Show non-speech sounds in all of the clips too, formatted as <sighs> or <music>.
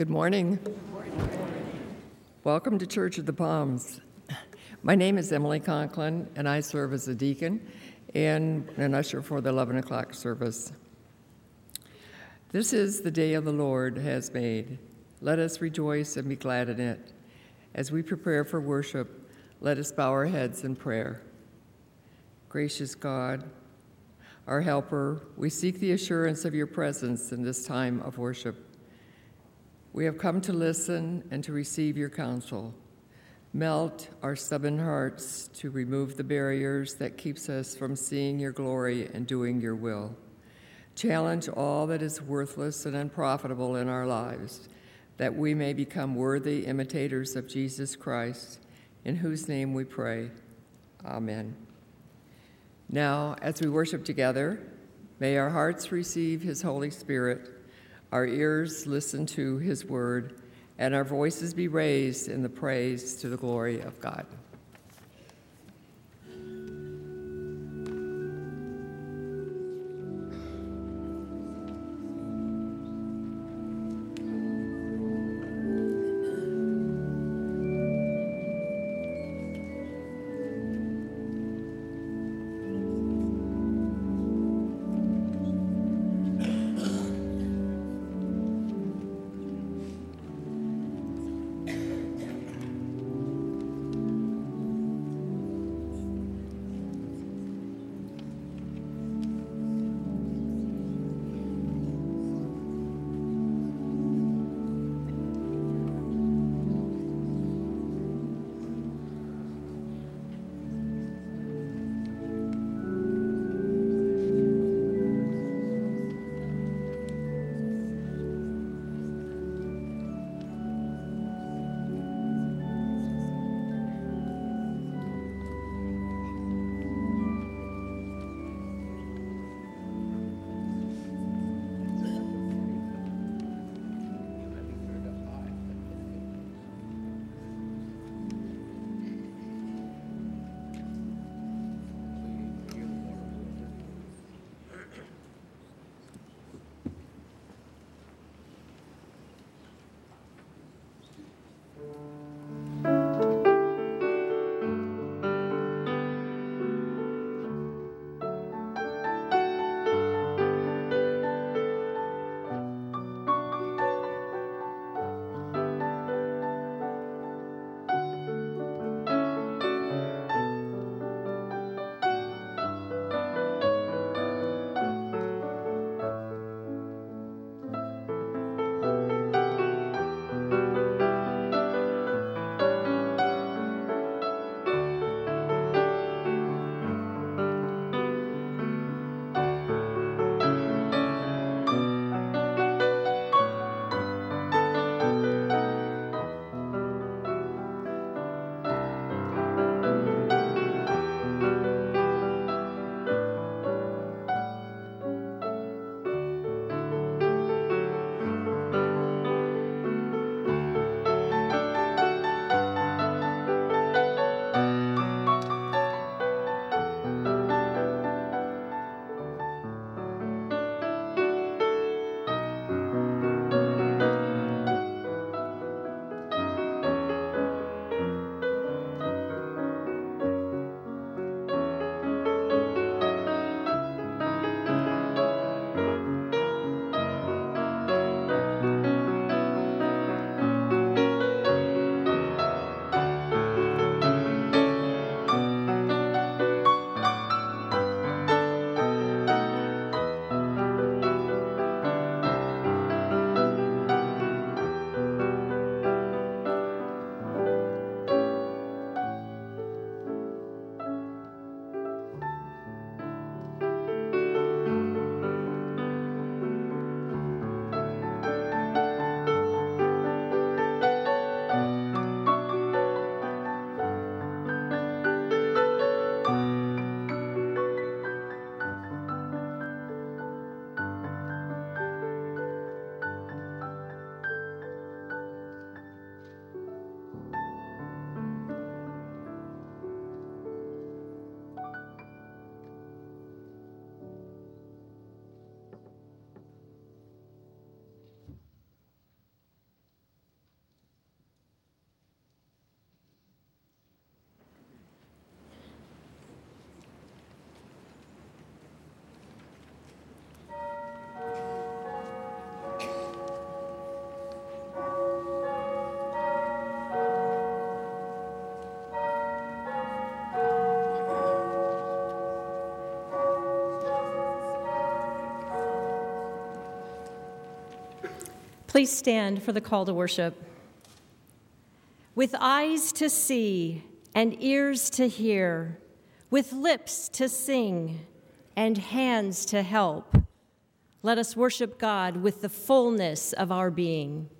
Good morning. Good morning. Welcome to Church of the Palms. My name is Emily Conklin, and I serve as a deacon and an usher for the 11 o'clock service. This is the day of the Lord has made. Let us rejoice and be glad in it. As we prepare for worship, let us bow our heads in prayer. Gracious God, our helper, we seek the assurance of your presence in this time of worship. We have come to listen and to receive your counsel. Melt our stubborn hearts to remove the barriers that keeps us from seeing your glory and doing your will. Challenge all that is worthless and unprofitable in our lives, that we may become worthy imitators of Jesus Christ, in whose name we pray. Amen. Now, as we worship together, may our hearts receive his Holy Spirit our ears listen to his word, and our voices be raised in the praise to the glory of God. Please stand for the call to worship. With eyes to see and ears to hear, with lips to sing and hands to help, let us worship God with the fullness of our being.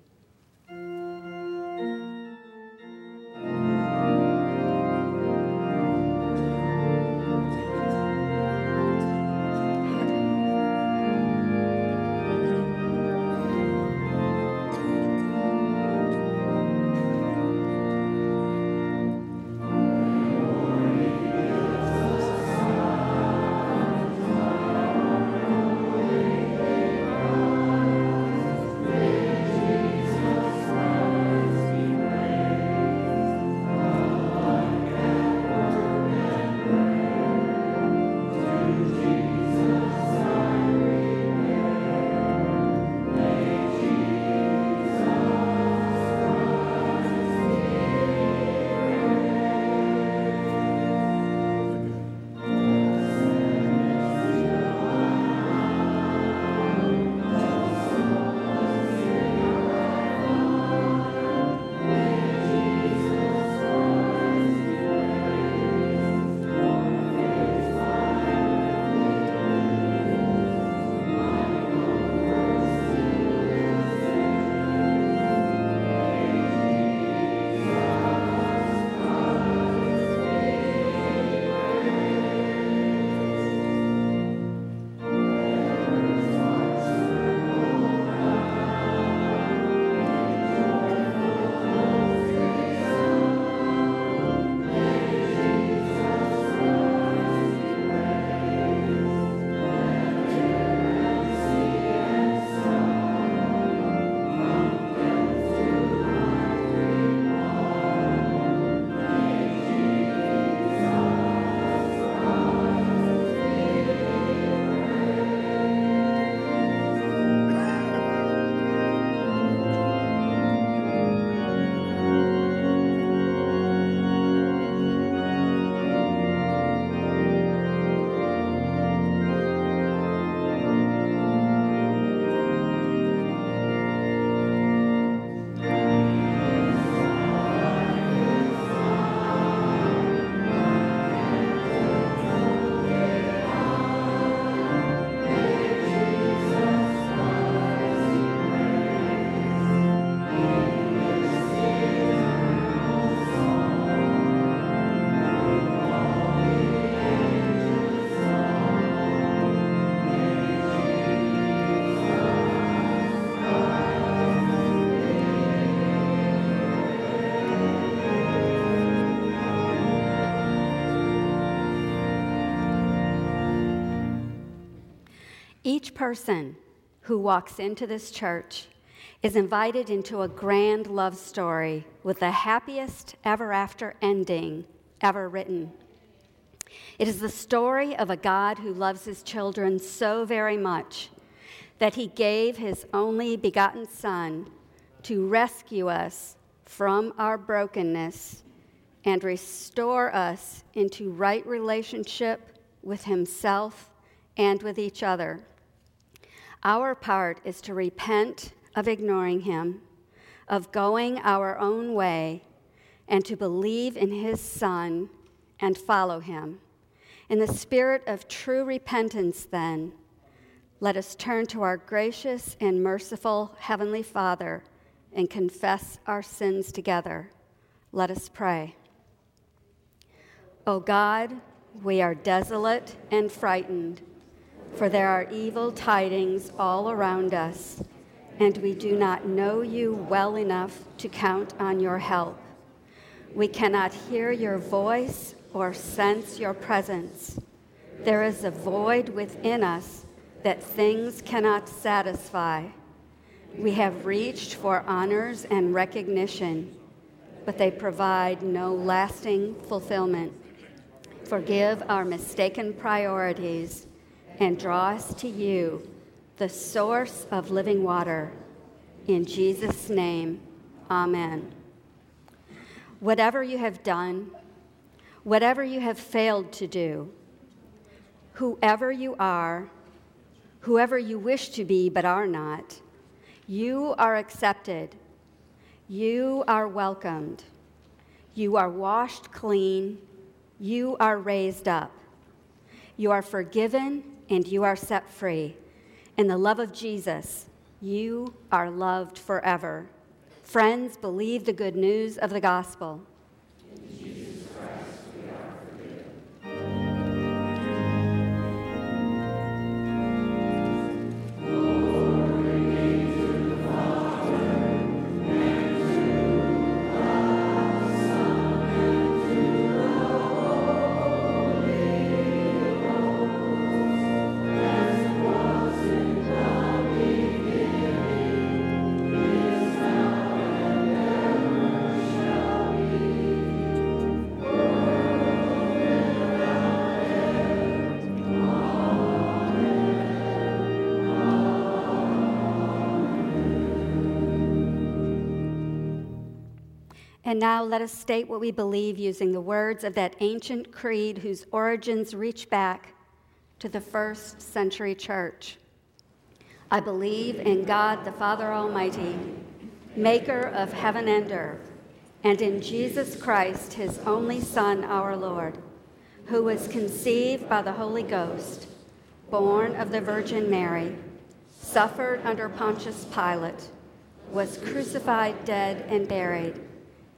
Person who walks into this church is invited into a grand love story with the happiest ever after ending ever written. It is the story of a God who loves his children so very much that he gave his only begotten Son to rescue us from our brokenness and restore us into right relationship with himself and with each other. Our part is to repent of ignoring him, of going our own way, and to believe in his Son and follow him. In the spirit of true repentance, then, let us turn to our gracious and merciful Heavenly Father and confess our sins together. Let us pray. O God, we are desolate and frightened for there are evil tidings all around us, and we do not know you well enough to count on your help. We cannot hear your voice or sense your presence. There is a void within us that things cannot satisfy. We have reached for honors and recognition, but they provide no lasting fulfillment. Forgive our mistaken priorities and draw us to you, the source of living water. In Jesus' name, amen. Whatever you have done, whatever you have failed to do, whoever you are, whoever you wish to be but are not, You are accepted. You are welcomed. You are washed clean. You are raised up. You are forgiven and you are set free. In the love of Jesus, you are loved forever. Friends, believe the good news of the gospel. And now let us state what we believe using the words of that ancient creed whose origins reach back to the first century church. I believe in God the Father Almighty, maker of heaven and earth, and in Jesus Christ, his only Son, our Lord, who was conceived by the Holy Ghost, born of the Virgin Mary, suffered under Pontius Pilate, was crucified, dead, and buried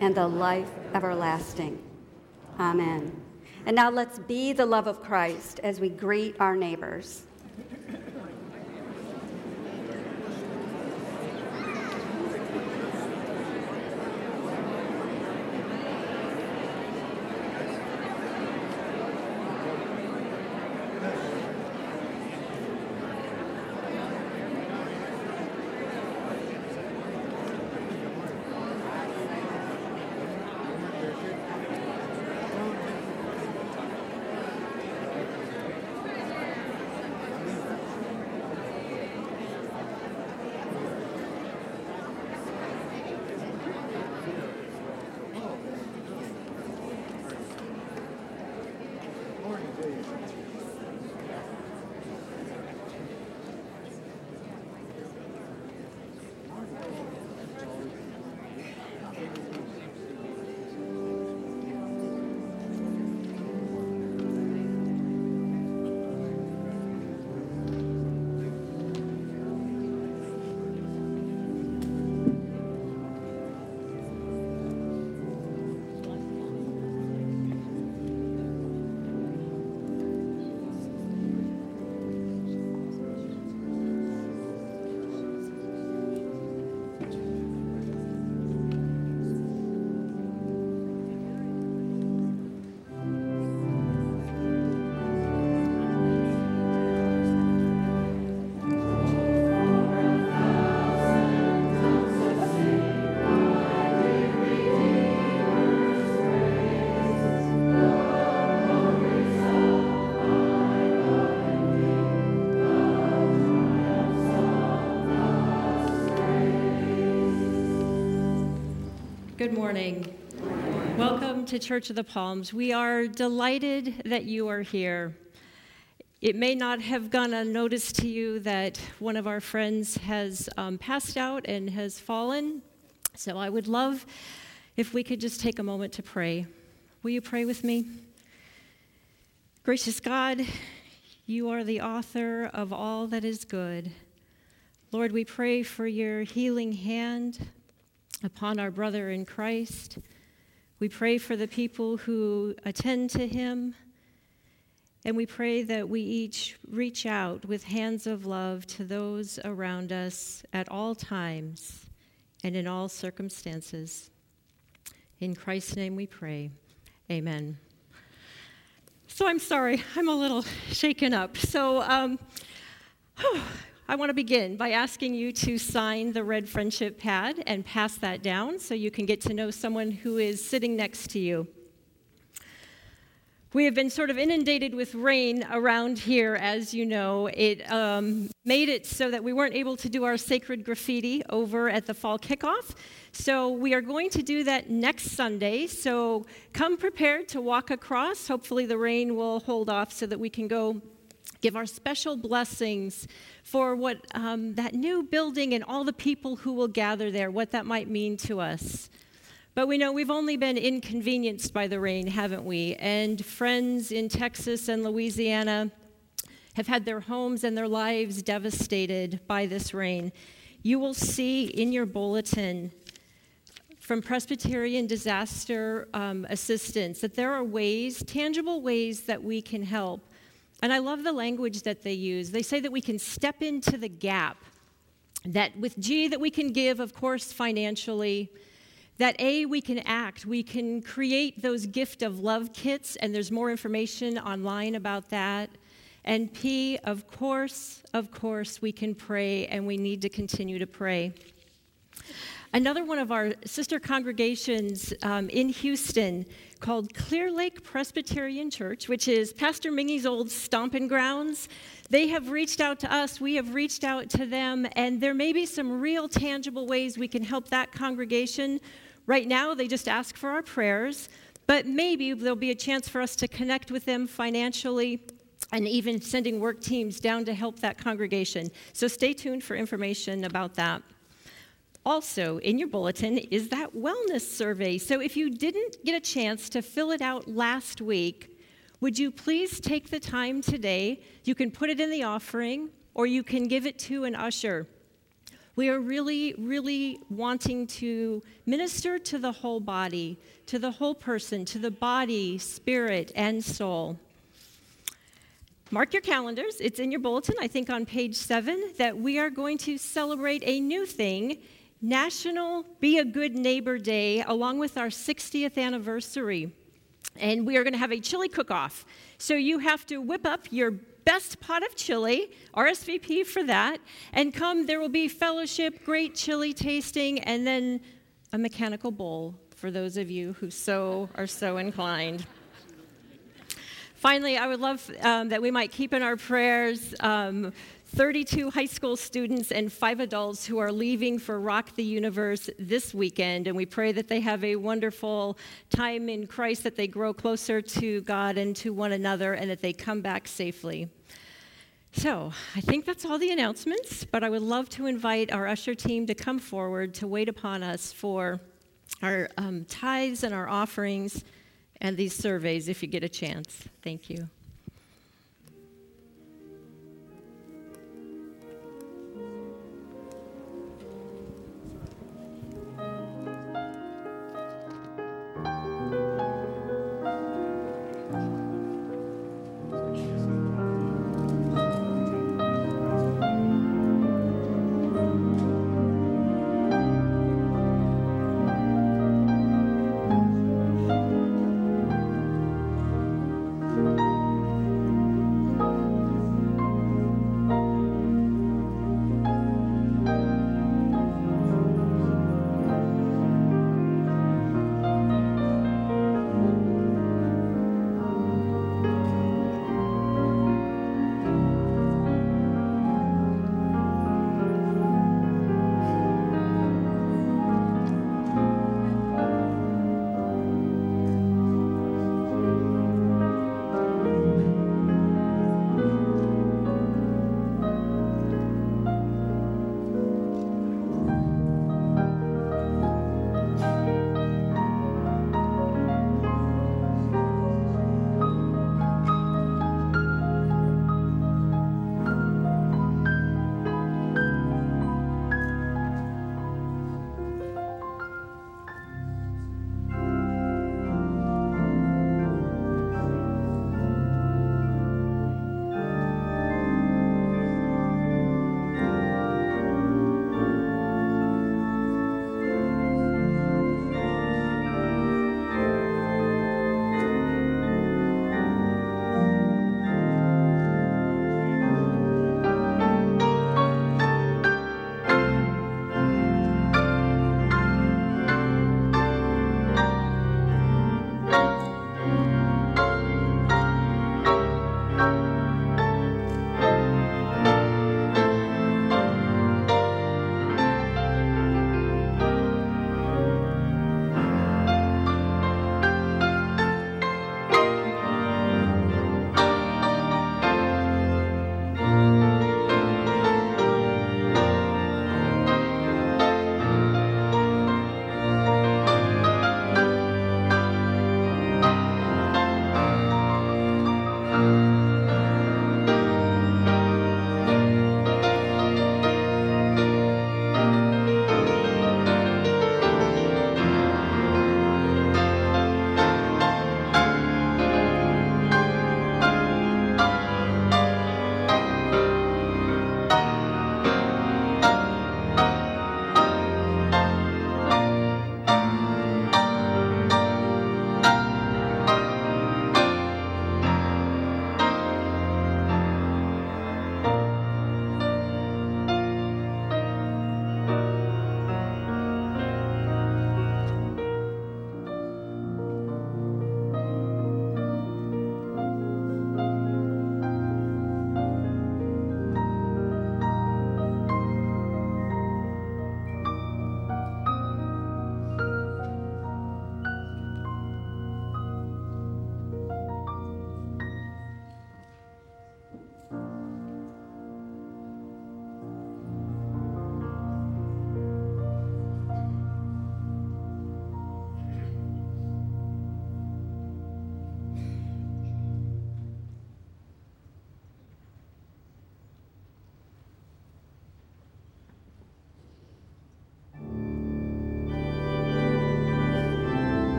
and the life everlasting. Amen. And now let's be the love of Christ as we greet our neighbors. Good morning. Welcome to Church of the Palms. We are delighted that you are here. It may not have gone unnoticed to you that one of our friends has um, passed out and has fallen. So I would love if we could just take a moment to pray. Will you pray with me? Gracious God, you are the author of all that is good. Lord, we pray for your healing hand upon our brother in Christ. We pray for the people who attend to him. And we pray that we each reach out with hands of love to those around us at all times and in all circumstances. In Christ's name we pray. Amen. So I'm sorry, I'm a little shaken up. So um, <sighs> I want to begin by asking you to sign the red friendship pad and pass that down so you can get to know someone who is sitting next to you. We have been sort of inundated with rain around here, as you know. It um, made it so that we weren't able to do our sacred graffiti over at the fall kickoff. So we are going to do that next Sunday. So come prepared to walk across. Hopefully, the rain will hold off so that we can go give our special blessings for what um, that new building and all the people who will gather there, what that might mean to us. But we know we've only been inconvenienced by the rain, haven't we? And friends in Texas and Louisiana have had their homes and their lives devastated by this rain. You will see in your bulletin from Presbyterian Disaster um, Assistance that there are ways, tangible ways, that we can help. And I love the language that they use. They say that we can step into the gap. That with G, that we can give, of course, financially that A, we can act. We can create those gift of love kits, and there's more information online about that. And P, of course, of course, we can pray, and we need to continue to pray. Another one of our sister congregations um, in Houston called Clear Lake Presbyterian Church, which is Pastor Mingy's old stomping grounds. They have reached out to us, we have reached out to them, and there may be some real tangible ways we can help that congregation Right now, they just ask for our prayers, but maybe there'll be a chance for us to connect with them financially and even sending work teams down to help that congregation. So stay tuned for information about that. Also, in your bulletin is that wellness survey. So if you didn't get a chance to fill it out last week, would you please take the time today? You can put it in the offering or you can give it to an usher. We are really, really wanting to minister to the whole body, to the whole person, to the body, spirit, and soul. Mark your calendars. It's in your bulletin, I think on page seven, that we are going to celebrate a new thing National Be a Good Neighbor Day, along with our 60th anniversary. And we are going to have a chili cook off. So you have to whip up your best pot of chili, RSVP for that, and come, there will be fellowship, great chili tasting, and then a mechanical bowl for those of you who so are so inclined. Finally, I would love um, that we might keep in our prayers um, 32 high school students and five adults who are leaving for Rock the Universe this weekend. And we pray that they have a wonderful time in Christ, that they grow closer to God and to one another, and that they come back safely. So, I think that's all the announcements, but I would love to invite our usher team to come forward to wait upon us for our um, tithes and our offerings and these surveys if you get a chance. Thank you.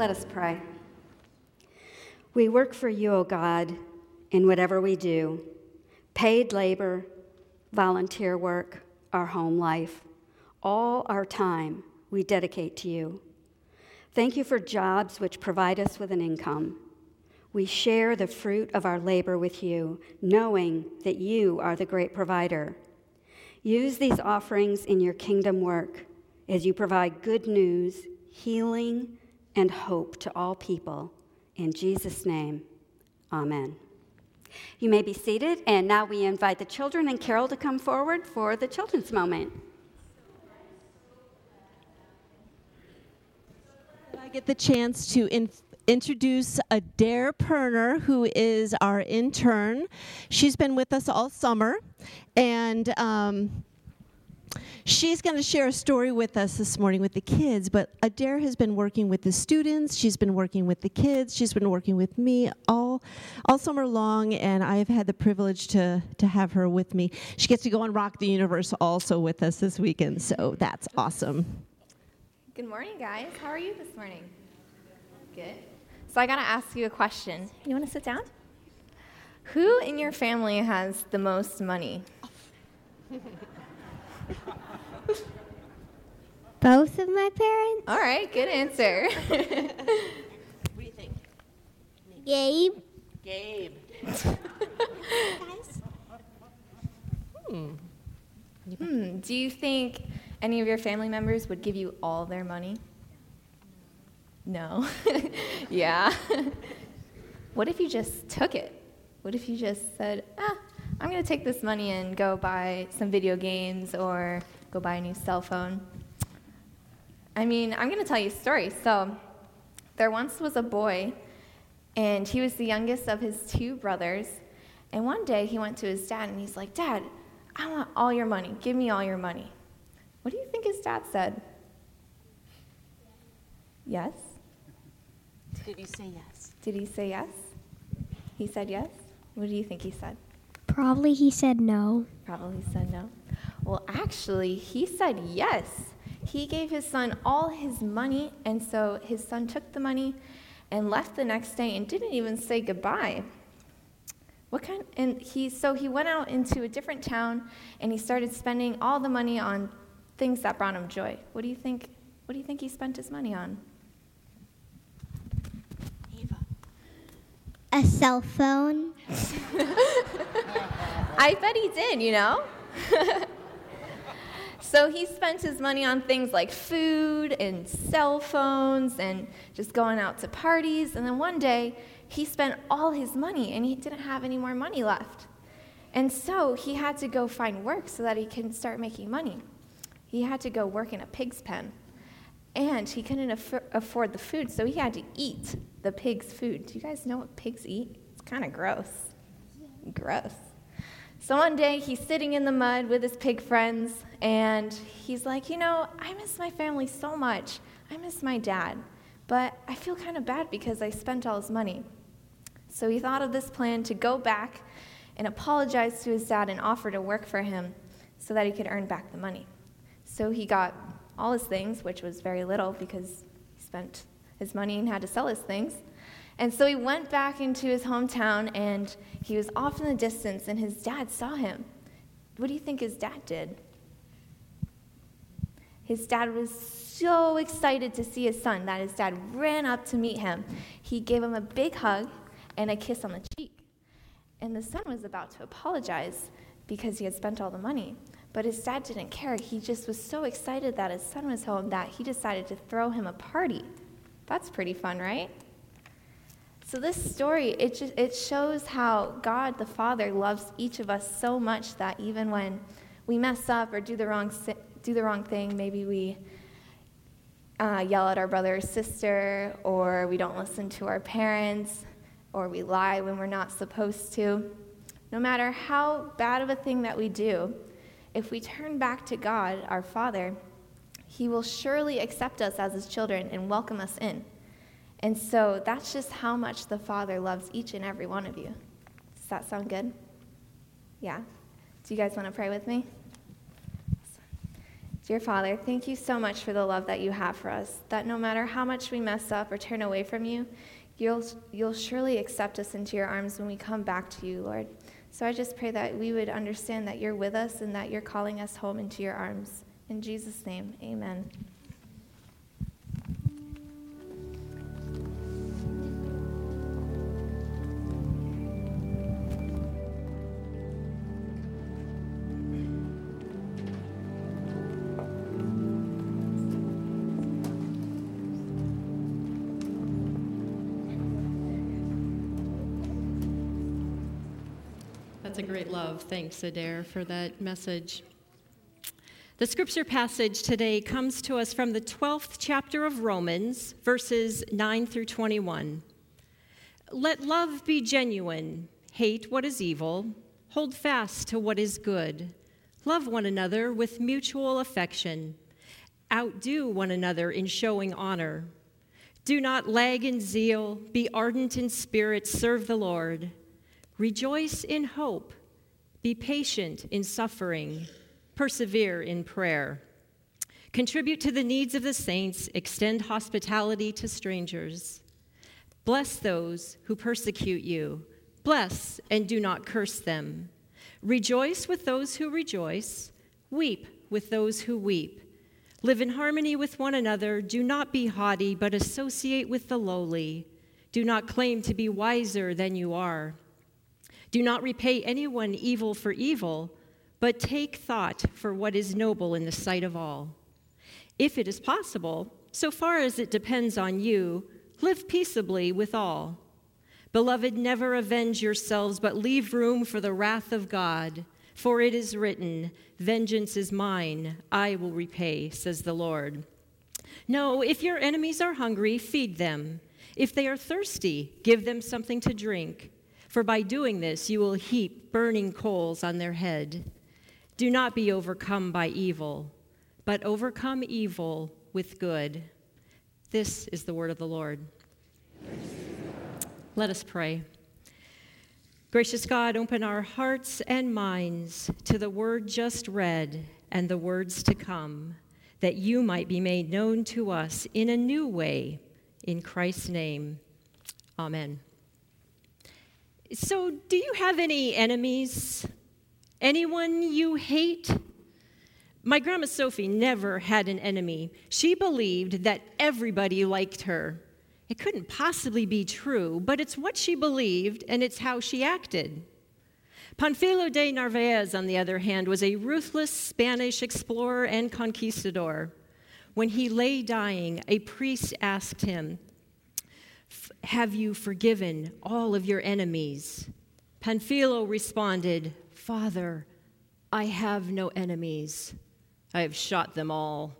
Let us pray. We work for you, O God, in whatever we do paid labor, volunteer work, our home life. All our time we dedicate to you. Thank you for jobs which provide us with an income. We share the fruit of our labor with you, knowing that you are the great provider. Use these offerings in your kingdom work as you provide good news, healing, and hope to all people. In Jesus' name, amen. You may be seated, and now we invite the children and Carol to come forward for the children's moment. I get the chance to in- introduce Adair Perner, who is our intern. She's been with us all summer, and um, She's going to share a story with us this morning with the kids, but Adair has been working with the students, she's been working with the kids, she's been working with me all all summer long, and I've had the privilege to to have her with me. She gets to go and rock the universe also with us this weekend, so that's awesome. Good morning, guys. How are you this morning? Good. So I got to ask you a question. You want to sit down? Who in your family has the most money? <laughs> Both of my parents? All right, good answer. <laughs> What do you think? Gabe. Gabe. hmm, do you think any of your family members would give you all their money? No. <laughs> yeah. <laughs> what if you just took it? What if you just said, ah, I'm going to take this money and go buy some video games or go buy a new cell phone? I mean, I'm going to tell you a story. So, there once was a boy, and he was the youngest of his two brothers. And one day he went to his dad and he's like, Dad, I want all your money. Give me all your money. What do you think his dad said? Yes? Did he say yes? Did he say yes? He said yes? What do you think he said? Probably he said no. Probably said no. Well, actually, he said yes. He gave his son all his money, and so his son took the money and left the next day and didn't even say goodbye. What kind and he so he went out into a different town and he started spending all the money on things that brought him joy. What do you think what do you think he spent his money on? Eva. A cell phone. <laughs> I bet he did, you know? <laughs> so he spent his money on things like food and cell phones and just going out to parties. And then one day, he spent all his money and he didn't have any more money left. And so he had to go find work so that he can start making money. He had to go work in a pig's pen. And he couldn't aff- afford the food, so he had to eat the pig's food. Do you guys know what pigs eat? It's kind of gross. Gross. So one day he's sitting in the mud with his pig friends, and he's like, You know, I miss my family so much. I miss my dad, but I feel kind of bad because I spent all his money. So he thought of this plan to go back and apologize to his dad and offer to work for him so that he could earn back the money. So he got all his things, which was very little because he spent his money and had to sell his things. And so he went back into his hometown and he was off in the distance, and his dad saw him. What do you think his dad did? His dad was so excited to see his son that his dad ran up to meet him. He gave him a big hug and a kiss on the cheek. And the son was about to apologize because he had spent all the money. But his dad didn't care. He just was so excited that his son was home that he decided to throw him a party. That's pretty fun, right? So this story, it, just, it shows how God the Father loves each of us so much that even when we mess up or do the wrong, do the wrong thing, maybe we uh, yell at our brother or sister, or we don't listen to our parents, or we lie when we're not supposed to. No matter how bad of a thing that we do, if we turn back to God, our Father, He will surely accept us as His children and welcome us in. And so that's just how much the Father loves each and every one of you. Does that sound good? Yeah? Do you guys want to pray with me? Dear Father, thank you so much for the love that you have for us, that no matter how much we mess up or turn away from you, you'll, you'll surely accept us into your arms when we come back to you, Lord. So I just pray that we would understand that you're with us and that you're calling us home into your arms. In Jesus' name, amen. That's a great love. Thanks, Adair, for that message. The scripture passage today comes to us from the 12th chapter of Romans, verses 9 through 21. Let love be genuine, hate what is evil, hold fast to what is good, love one another with mutual affection, outdo one another in showing honor. Do not lag in zeal, be ardent in spirit, serve the Lord. Rejoice in hope, be patient in suffering, persevere in prayer. Contribute to the needs of the saints, extend hospitality to strangers. Bless those who persecute you, bless and do not curse them. Rejoice with those who rejoice, weep with those who weep. Live in harmony with one another, do not be haughty, but associate with the lowly. Do not claim to be wiser than you are. Do not repay anyone evil for evil, but take thought for what is noble in the sight of all. If it is possible, so far as it depends on you, live peaceably with all. Beloved, never avenge yourselves, but leave room for the wrath of God. For it is written, Vengeance is mine, I will repay, says the Lord. No, if your enemies are hungry, feed them. If they are thirsty, give them something to drink for by doing this you will heap burning coals on their head. Do not be overcome by evil, but overcome evil with good. This is the word of the Lord. Let us pray. Gracious God, open our hearts and minds to the word just read and the words to come, that you might be made known to us in a new way. In Christ's name, amen. So, do you have any enemies? Anyone you hate? My grandma Sophie never had an enemy. She believed that everybody liked her. It couldn't possibly be true, but it's what she believed and it's how she acted. Panfilo de Narvaez, on the other hand, was a ruthless Spanish explorer and conquistador. When he lay dying, a priest asked him, have you forgiven all of your enemies? Panfilo responded, Father, I have no enemies. I have shot them all.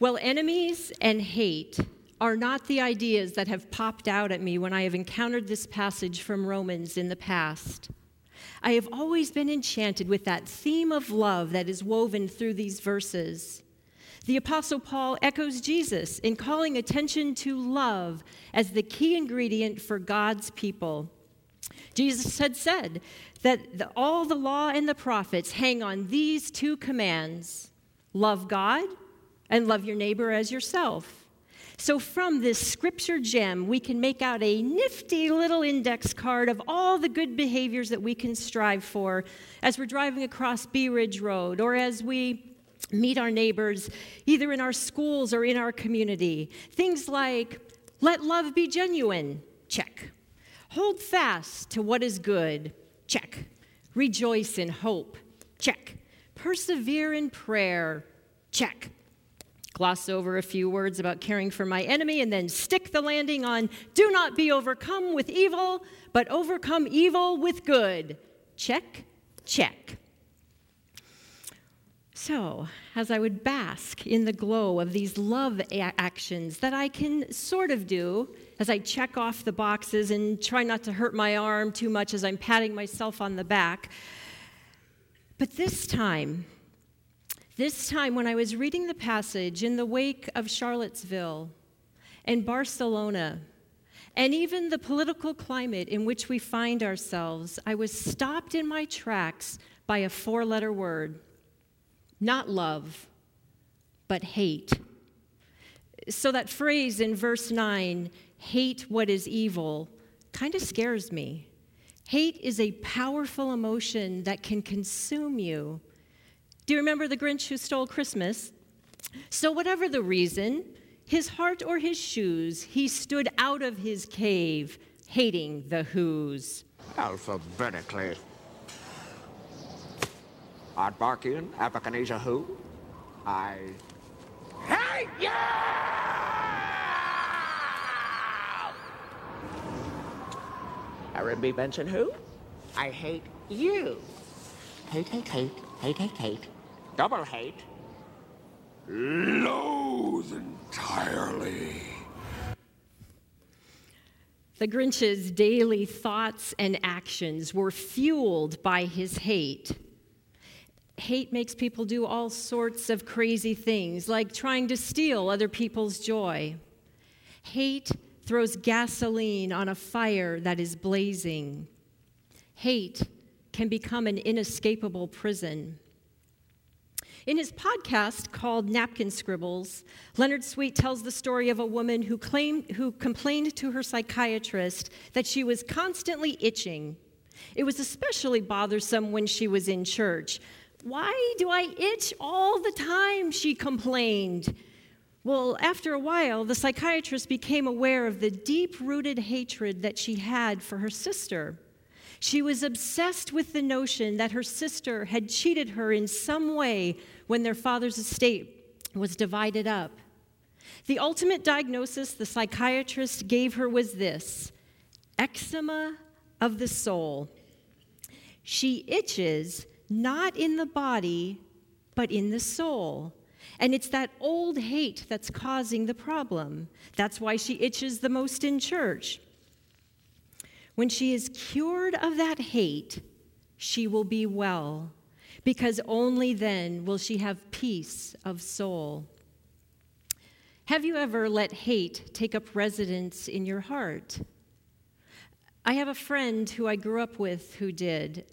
Well, enemies and hate are not the ideas that have popped out at me when I have encountered this passage from Romans in the past. I have always been enchanted with that theme of love that is woven through these verses. The Apostle Paul echoes Jesus in calling attention to love as the key ingredient for God's people. Jesus had said that the, all the law and the prophets hang on these two commands love God and love your neighbor as yourself. So, from this scripture gem, we can make out a nifty little index card of all the good behaviors that we can strive for as we're driving across Bee Ridge Road or as we meet our neighbors, either in our schools or in our community. Things like, let love be genuine, check. Hold fast to what is good, check. Rejoice in hope, check. Persevere in prayer, check. Gloss over a few words about caring for my enemy and then stick the landing on do not be overcome with evil, but overcome evil with good. Check, check. So, as I would bask in the glow of these love a- actions that I can sort of do as I check off the boxes and try not to hurt my arm too much as I'm patting myself on the back. But this time, this time when I was reading the passage in the wake of Charlottesville and Barcelona, and even the political climate in which we find ourselves, I was stopped in my tracks by a four letter word not love, but hate. So that phrase in verse 9, hate what is evil, kind of scares me. Hate is a powerful emotion that can consume you. Do you remember the Grinch who stole Christmas? So, whatever the reason, his heart or his shoes, he stood out of his cave, hating the Who's. Alphabetically. Aardvarkian, Abacanesia who? I hate you! Aaron B. Benson who? I hate you. Hate, hate, hate, hate, hate, hate. Double hate. Loathe entirely. The Grinch's daily thoughts and actions were fueled by his hate. Hate makes people do all sorts of crazy things, like trying to steal other people's joy. Hate throws gasoline on a fire that is blazing. Hate can become an inescapable prison. In his podcast called Napkin Scribbles, Leonard Sweet tells the story of a woman who, claimed, who complained to her psychiatrist that she was constantly itching. It was especially bothersome when she was in church. Why do I itch all the time? She complained. Well, after a while, the psychiatrist became aware of the deep rooted hatred that she had for her sister. She was obsessed with the notion that her sister had cheated her in some way when their father's estate was divided up. The ultimate diagnosis the psychiatrist gave her was this eczema of the soul. She itches not in the body, but in the soul. And it's that old hate that's causing the problem. That's why she itches the most in church. When she is cured of that hate, she will be well, because only then will she have peace of soul. Have you ever let hate take up residence in your heart? I have a friend who I grew up with who did.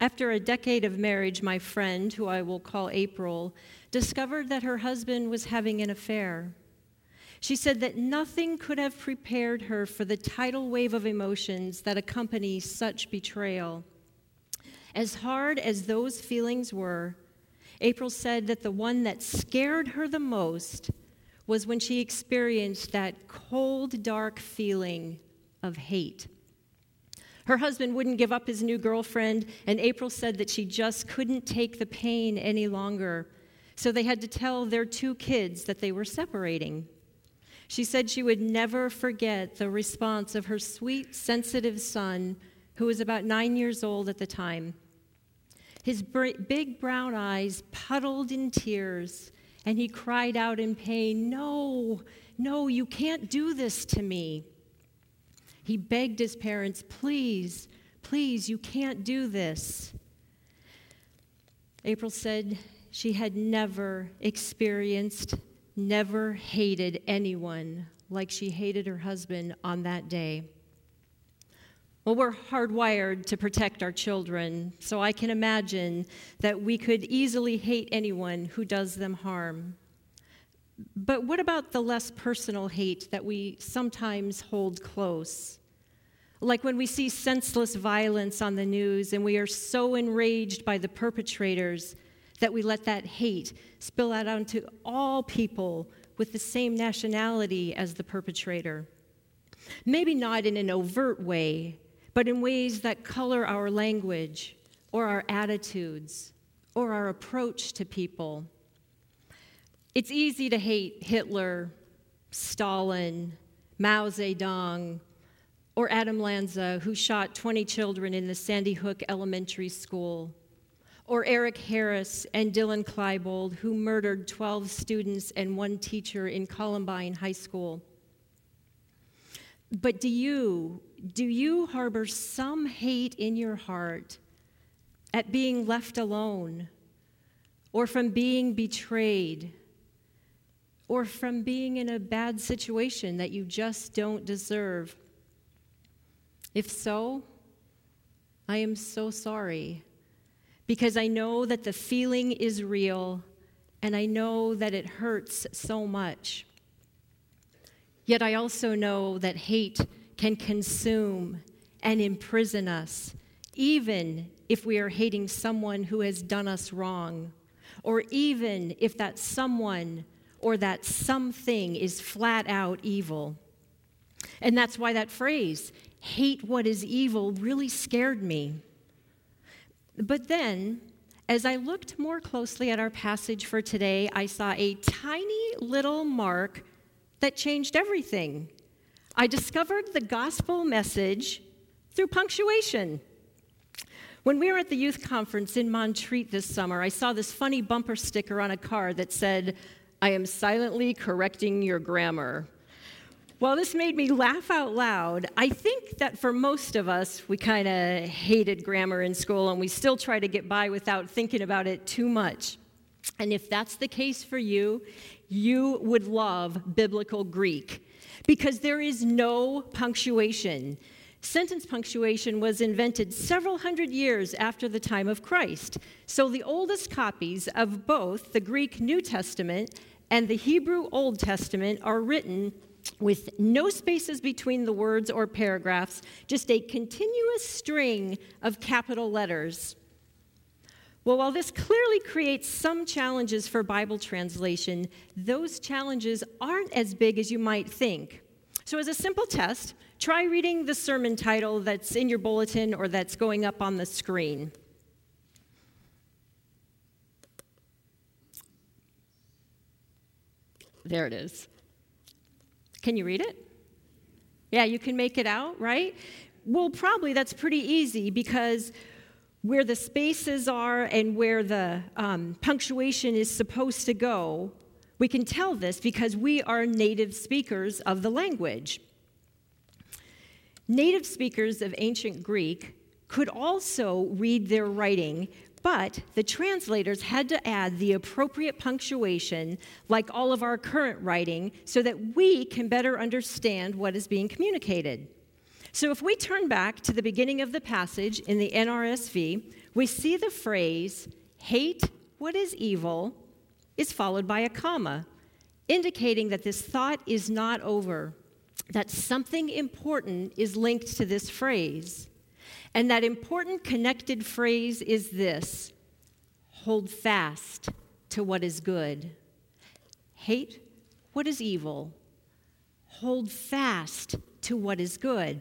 After a decade of marriage, my friend, who I will call April, discovered that her husband was having an affair. She said that nothing could have prepared her for the tidal wave of emotions that accompany such betrayal. As hard as those feelings were, April said that the one that scared her the most was when she experienced that cold, dark feeling of hate. Her husband wouldn't give up his new girlfriend, and April said that she just couldn't take the pain any longer. So they had to tell their two kids that they were separating. She said she would never forget the response of her sweet, sensitive son, who was about nine years old at the time. His big brown eyes puddled in tears, and he cried out in pain, No, no, you can't do this to me. He begged his parents, Please, please, you can't do this. April said she had never experienced, never hated anyone like she hated her husband on that day. Well, we're hardwired to protect our children, so I can imagine that we could easily hate anyone who does them harm. But what about the less personal hate that we sometimes hold close? Like when we see senseless violence on the news and we are so enraged by the perpetrators that we let that hate spill out onto all people with the same nationality as the perpetrator. Maybe not in an overt way, but in ways that color our language or our attitudes or our approach to people. It's easy to hate Hitler, Stalin, Mao Zedong, or Adam Lanza, who shot 20 children in the Sandy Hook Elementary School, or Eric Harris and Dylan Klebold, who murdered 12 students and one teacher in Columbine High School. But do you, do you harbor some hate in your heart at being left alone, or from being betrayed? or from being in a bad situation that you just don't deserve? If so, I am so sorry because I know that the feeling is real and I know that it hurts so much. Yet I also know that hate can consume and imprison us, even if we are hating someone who has done us wrong, or even if that someone or that something is flat out evil. And that's why that phrase, hate what is evil, really scared me. But then, as I looked more closely at our passage for today, I saw a tiny little mark that changed everything. I discovered the gospel message through punctuation. When we were at the youth conference in Montreat this summer, I saw this funny bumper sticker on a car that said, I am silently correcting your grammar. While this made me laugh out loud, I think that for most of us, we kind of hated grammar in school and we still try to get by without thinking about it too much. And if that's the case for you, you would love biblical Greek because there is no punctuation. Sentence punctuation was invented several hundred years after the time of Christ. So the oldest copies of both the Greek New Testament and the Hebrew Old Testament are written with no spaces between the words or paragraphs, just a continuous string of capital letters. Well, while this clearly creates some challenges for Bible translation, those challenges aren't as big as you might think. So, as a simple test, try reading the sermon title that's in your bulletin or that's going up on the screen. There it is. Can you read it? Yeah, you can make it out, right? Well, probably that's pretty easy because where the spaces are and where the um, punctuation is supposed to go, we can tell this because we are native speakers of the language. Native speakers of ancient Greek could also read their writing but the translators had to add the appropriate punctuation, like all of our current writing, so that we can better understand what is being communicated. So if we turn back to the beginning of the passage in the NRSV, we see the phrase, hate what is evil, is followed by a comma, indicating that this thought is not over, that something important is linked to this phrase. And that important connected phrase is this hold fast to what is good, hate what is evil, hold fast to what is good.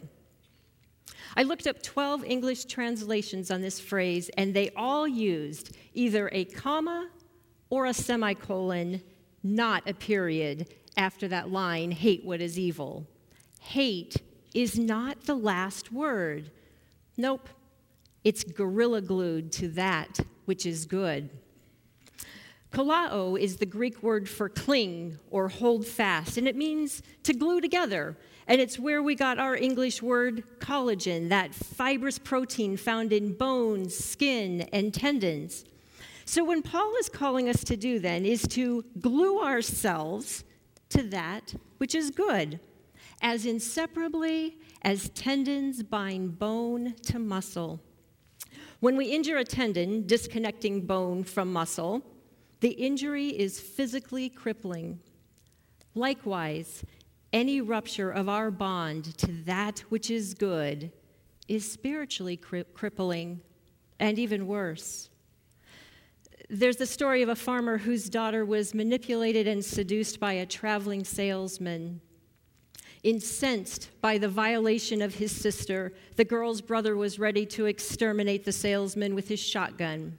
I looked up 12 English translations on this phrase, and they all used either a comma or a semicolon, not a period, after that line, hate what is evil. Hate is not the last word. Nope, it's gorilla glued to that which is good. Kollao is the Greek word for cling or hold fast, and it means to glue together. And it's where we got our English word collagen, that fibrous protein found in bones, skin, and tendons. So, when Paul is calling us to do then is to glue ourselves to that which is good, as inseparably as tendons bind bone to muscle. When we injure a tendon, disconnecting bone from muscle, the injury is physically crippling. Likewise, any rupture of our bond to that which is good is spiritually cri- crippling and even worse. There's the story of a farmer whose daughter was manipulated and seduced by a traveling salesman. Incensed by the violation of his sister, the girl's brother was ready to exterminate the salesman with his shotgun.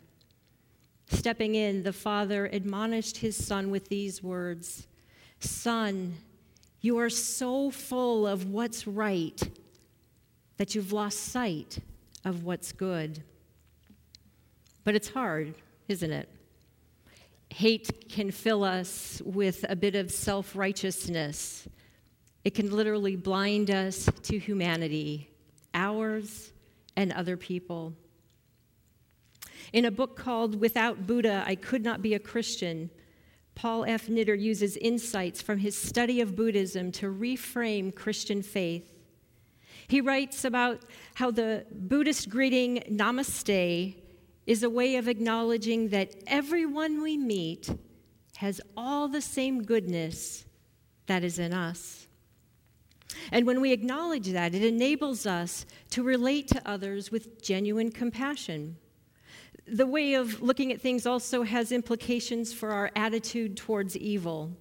Stepping in, the father admonished his son with these words Son, you are so full of what's right that you've lost sight of what's good. But it's hard, isn't it? Hate can fill us with a bit of self righteousness it can literally blind us to humanity, ours and other people. In a book called Without Buddha, I Could Not Be a Christian, Paul F. Knitter uses insights from his study of Buddhism to reframe Christian faith. He writes about how the Buddhist greeting namaste is a way of acknowledging that everyone we meet has all the same goodness that is in us. And when we acknowledge that, it enables us to relate to others with genuine compassion. The way of looking at things also has implications for our attitude towards evil.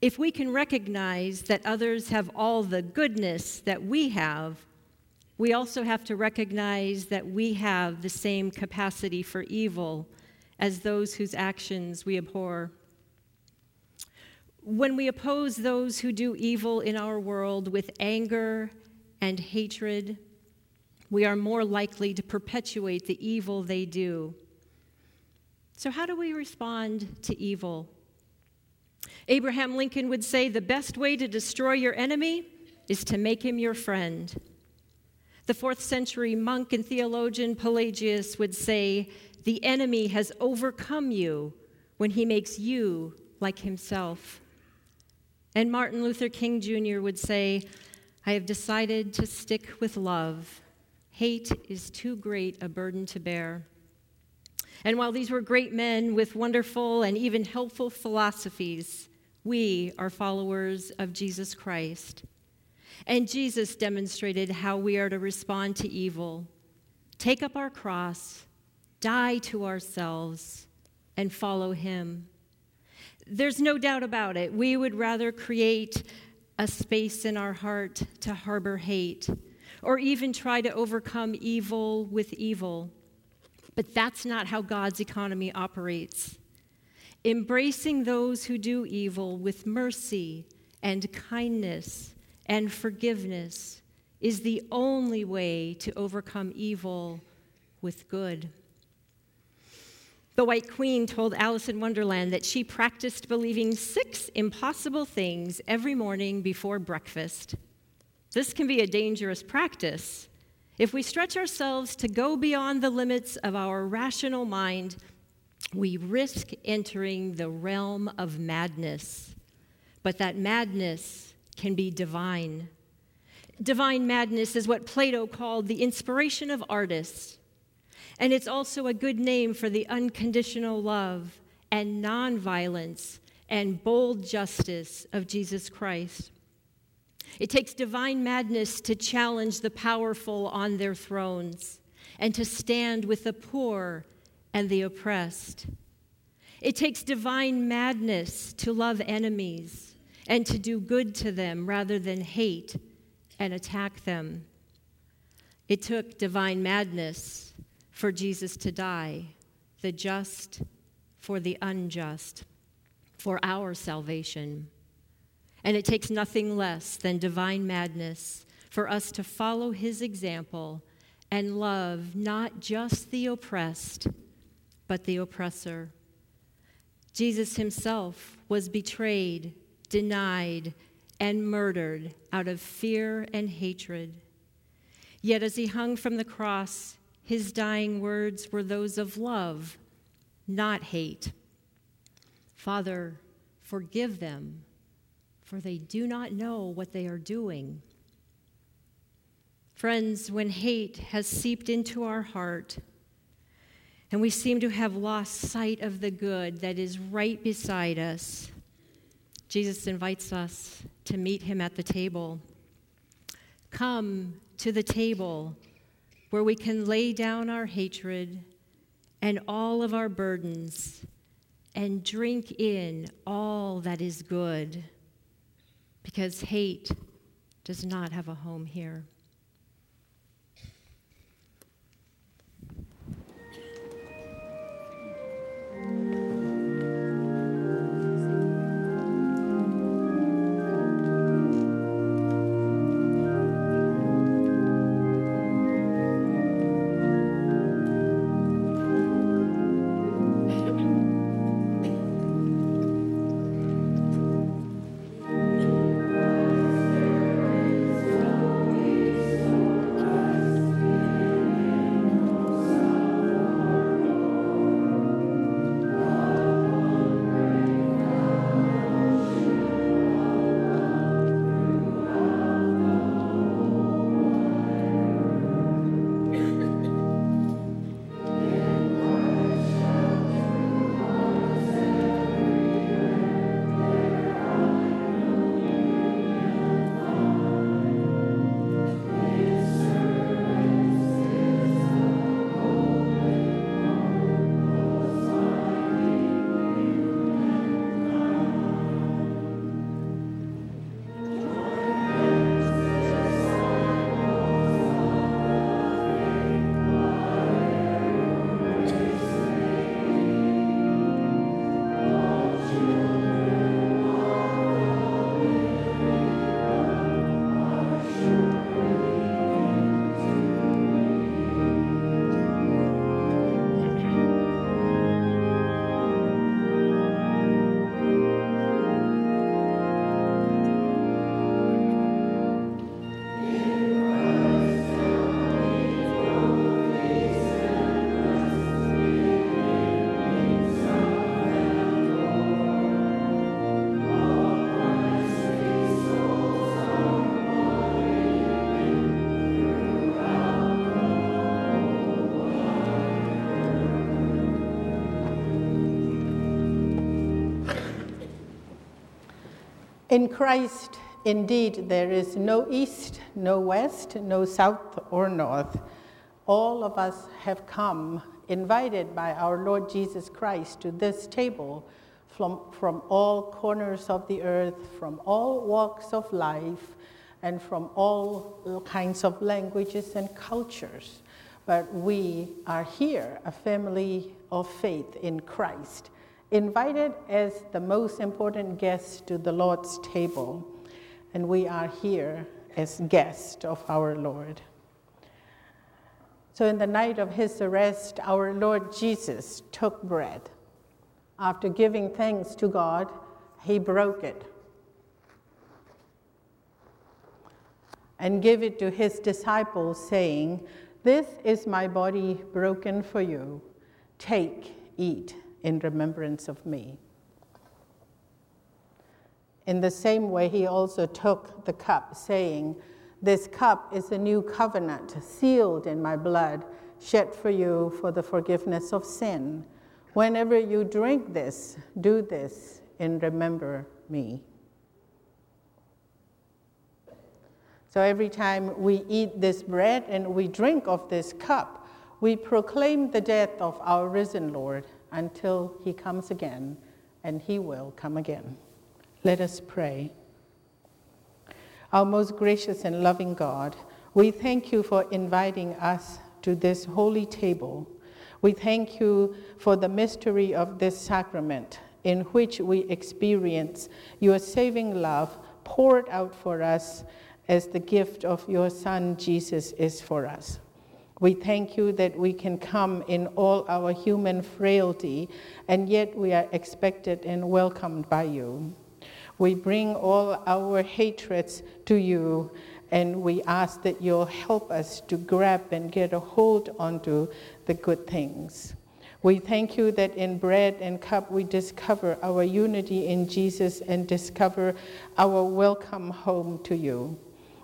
If we can recognize that others have all the goodness that we have, we also have to recognize that we have the same capacity for evil as those whose actions we abhor. When we oppose those who do evil in our world with anger and hatred, we are more likely to perpetuate the evil they do. So, how do we respond to evil? Abraham Lincoln would say the best way to destroy your enemy is to make him your friend. The fourth century monk and theologian Pelagius would say, The enemy has overcome you when he makes you like himself. And Martin Luther King Jr. would say, I have decided to stick with love. Hate is too great a burden to bear. And while these were great men with wonderful and even helpful philosophies, we are followers of Jesus Christ. And Jesus demonstrated how we are to respond to evil take up our cross, die to ourselves, and follow him. There's no doubt about it. We would rather create a space in our heart to harbor hate or even try to overcome evil with evil. But that's not how God's economy operates. Embracing those who do evil with mercy and kindness and forgiveness is the only way to overcome evil with good. The White Queen told Alice in Wonderland that she practiced believing six impossible things every morning before breakfast. This can be a dangerous practice. If we stretch ourselves to go beyond the limits of our rational mind, we risk entering the realm of madness. But that madness can be divine. Divine madness is what Plato called the inspiration of artists. And it's also a good name for the unconditional love and nonviolence and bold justice of Jesus Christ. It takes divine madness to challenge the powerful on their thrones and to stand with the poor and the oppressed. It takes divine madness to love enemies and to do good to them rather than hate and attack them. It took divine madness for Jesus to die, the just for the unjust, for our salvation. And it takes nothing less than divine madness for us to follow his example and love not just the oppressed, but the oppressor. Jesus himself was betrayed, denied, and murdered out of fear and hatred. Yet as he hung from the cross, his dying words were those of love, not hate. Father, forgive them for they do not know what they are doing. Friends, when hate has seeped into our heart, and we seem to have lost sight of the good that is right beside us, Jesus invites us to meet him at the table. Come to the table where we can lay down our hatred and all of our burdens and drink in all that is good because hate does not have a home here. In Christ, indeed, there is no east, no west, no south or north. All of us have come, invited by our Lord Jesus Christ, to this table from, from all corners of the earth, from all walks of life, and from all kinds of languages and cultures. But we are here, a family of faith in Christ, invited as the most important guests to the Lord's table. And we are here as guests of our Lord. So, in the night of his arrest, our Lord Jesus took bread. After giving thanks to God, he broke it and gave it to his disciples, saying, This is my body broken for you. Take, eat in remembrance of me. In the same way, he also took the cup, saying, This cup is a new covenant, sealed in my blood, shed for you for the forgiveness of sin. Whenever you drink this, do this in remember me. So every time we eat this bread and we drink of this cup, we proclaim the death of our risen Lord until he comes again, and he will come again. Let us pray. Our most gracious and loving God, we thank you for inviting us to this holy table. We thank you for the mystery of this sacrament in which we experience your saving love poured out for us as the gift of your Son Jesus is for us. We thank you that we can come in all our human frailty, and yet we are expected and welcomed by you. We bring all our hatreds to you, and we ask that you'll help us to grab and get a hold onto the good things. We thank you that in bread and cup we discover our unity in Jesus and discover our welcome home to you.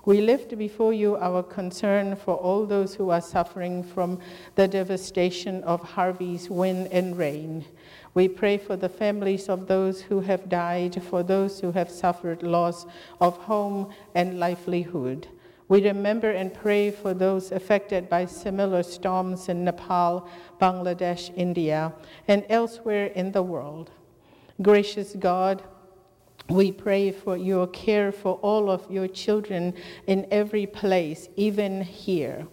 We lift before you our concern for all those who are suffering from the devastation of Harvey's wind and rain. We pray for the families of those who have died, for those who have suffered loss of home and livelihood. We remember and pray for those affected by similar storms in Nepal, Bangladesh, India, and elsewhere in the world. Gracious God, we pray for your care for all of your children in every place, even here.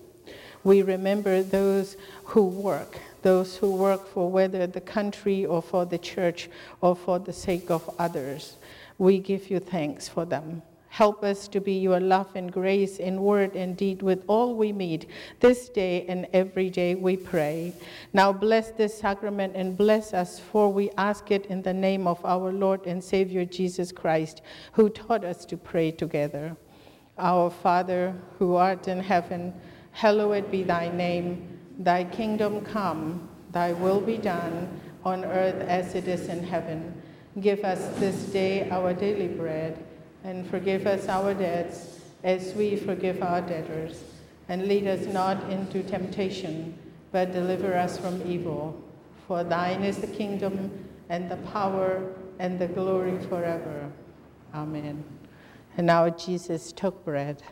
We remember those who work, those who work for whether the country or for the church or for the sake of others. We give you thanks for them. Help us to be your love and grace in word and deed with all we meet this day and every day, we pray. Now bless this sacrament and bless us, for we ask it in the name of our Lord and Savior Jesus Christ, who taught us to pray together. Our Father, who art in heaven, hallowed be thy name. Thy kingdom come, thy will be done on earth as it is in heaven. Give us this day our daily bread and forgive us our debts as we forgive our debtors. And lead us not into temptation, but deliver us from evil. For thine is the kingdom, and the power, and the glory forever. Amen. And now Jesus took bread.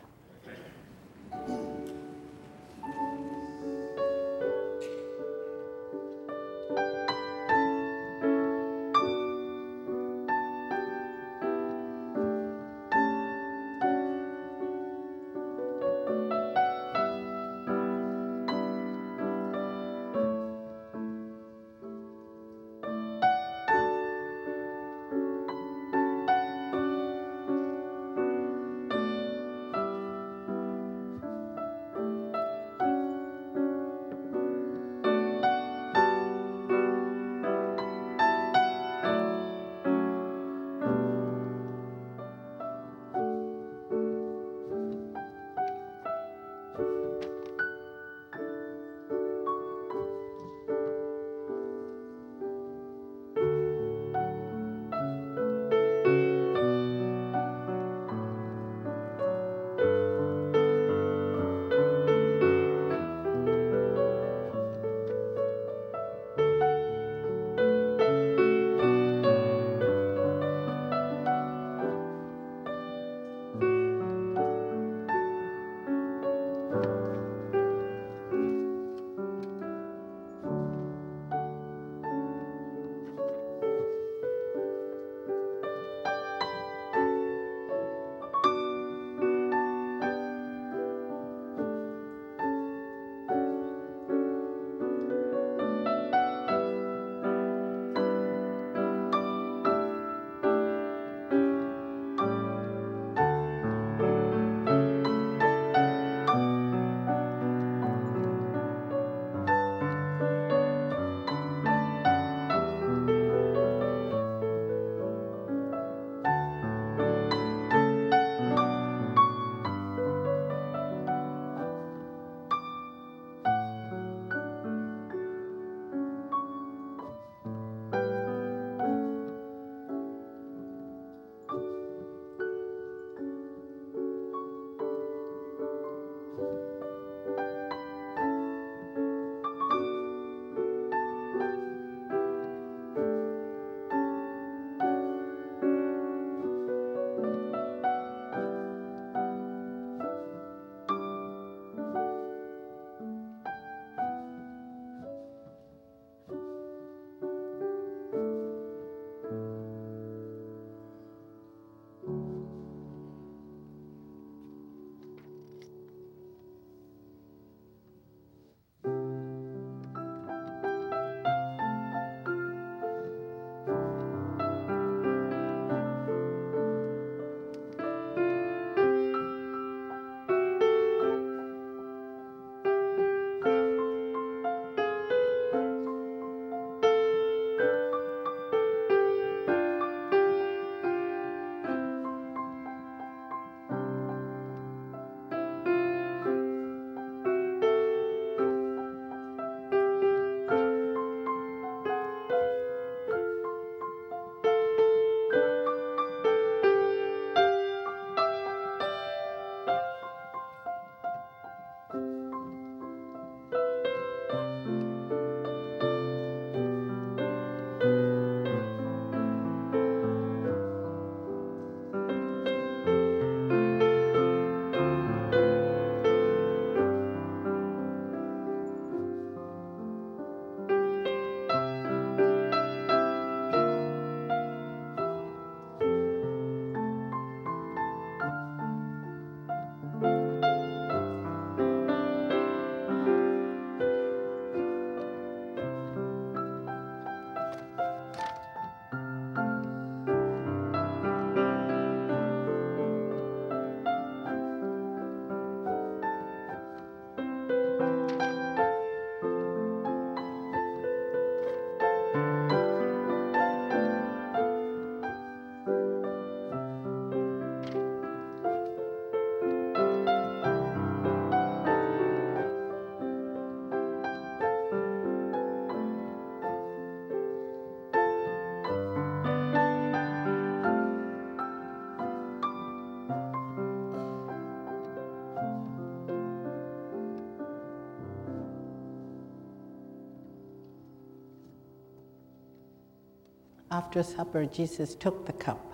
After supper, Jesus took the cup.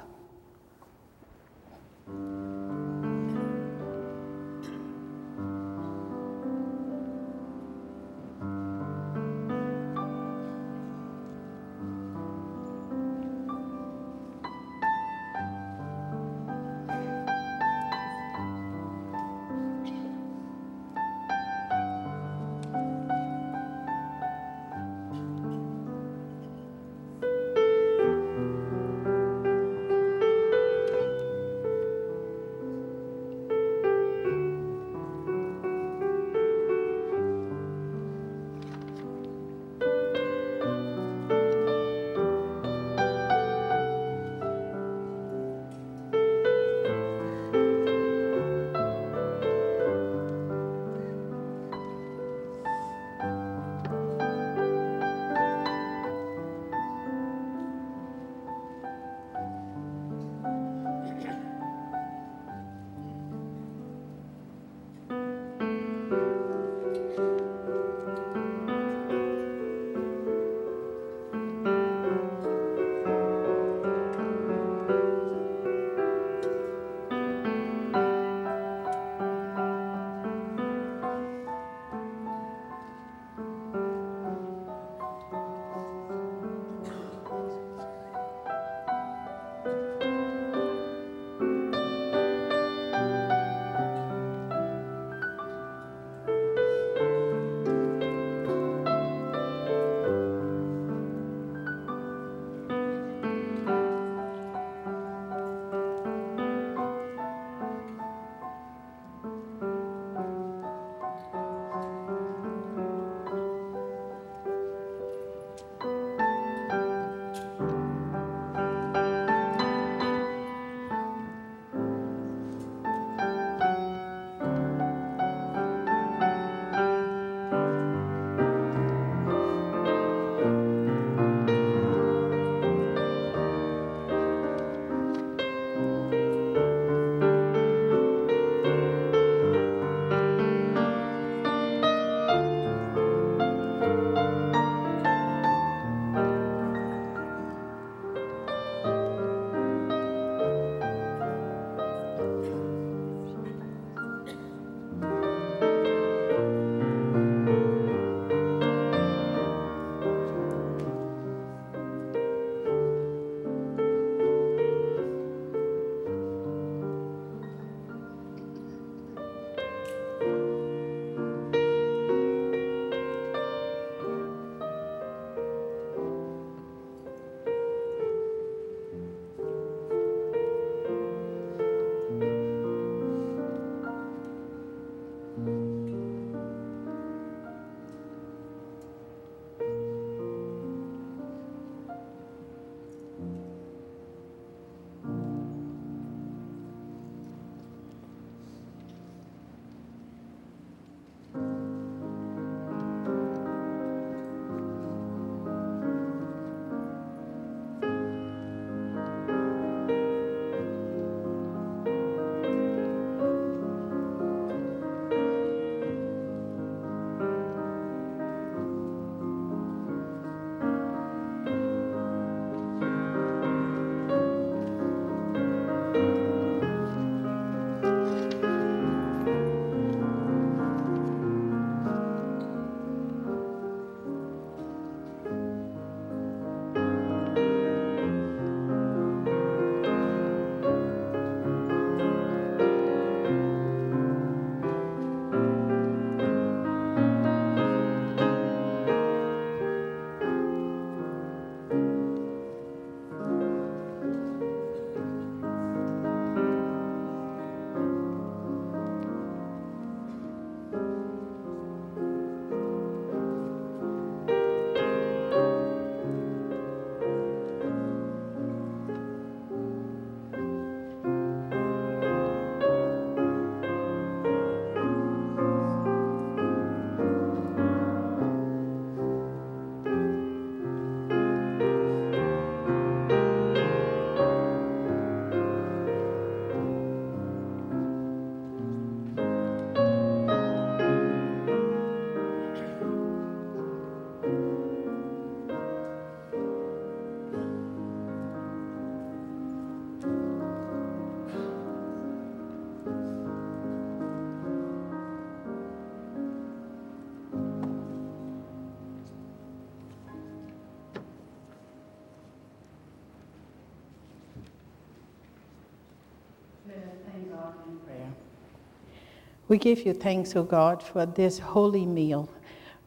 We give you thanks, O God, for this holy meal.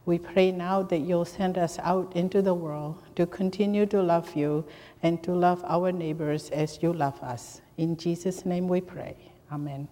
We pray now that you'll send us out into the world to continue to love you and to love our neighbors as you love us. In Jesus' name we pray. Amen.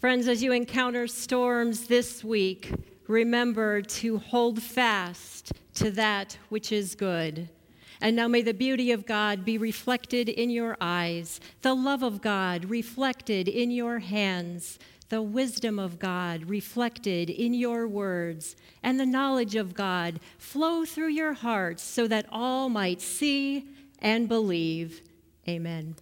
Friends, as you encounter storms this week, remember to hold fast to that which is good. And now may the beauty of God be reflected in your eyes, the love of God reflected in your hands, the wisdom of God reflected in your words, and the knowledge of God flow through your hearts so that all might see and believe. Amen.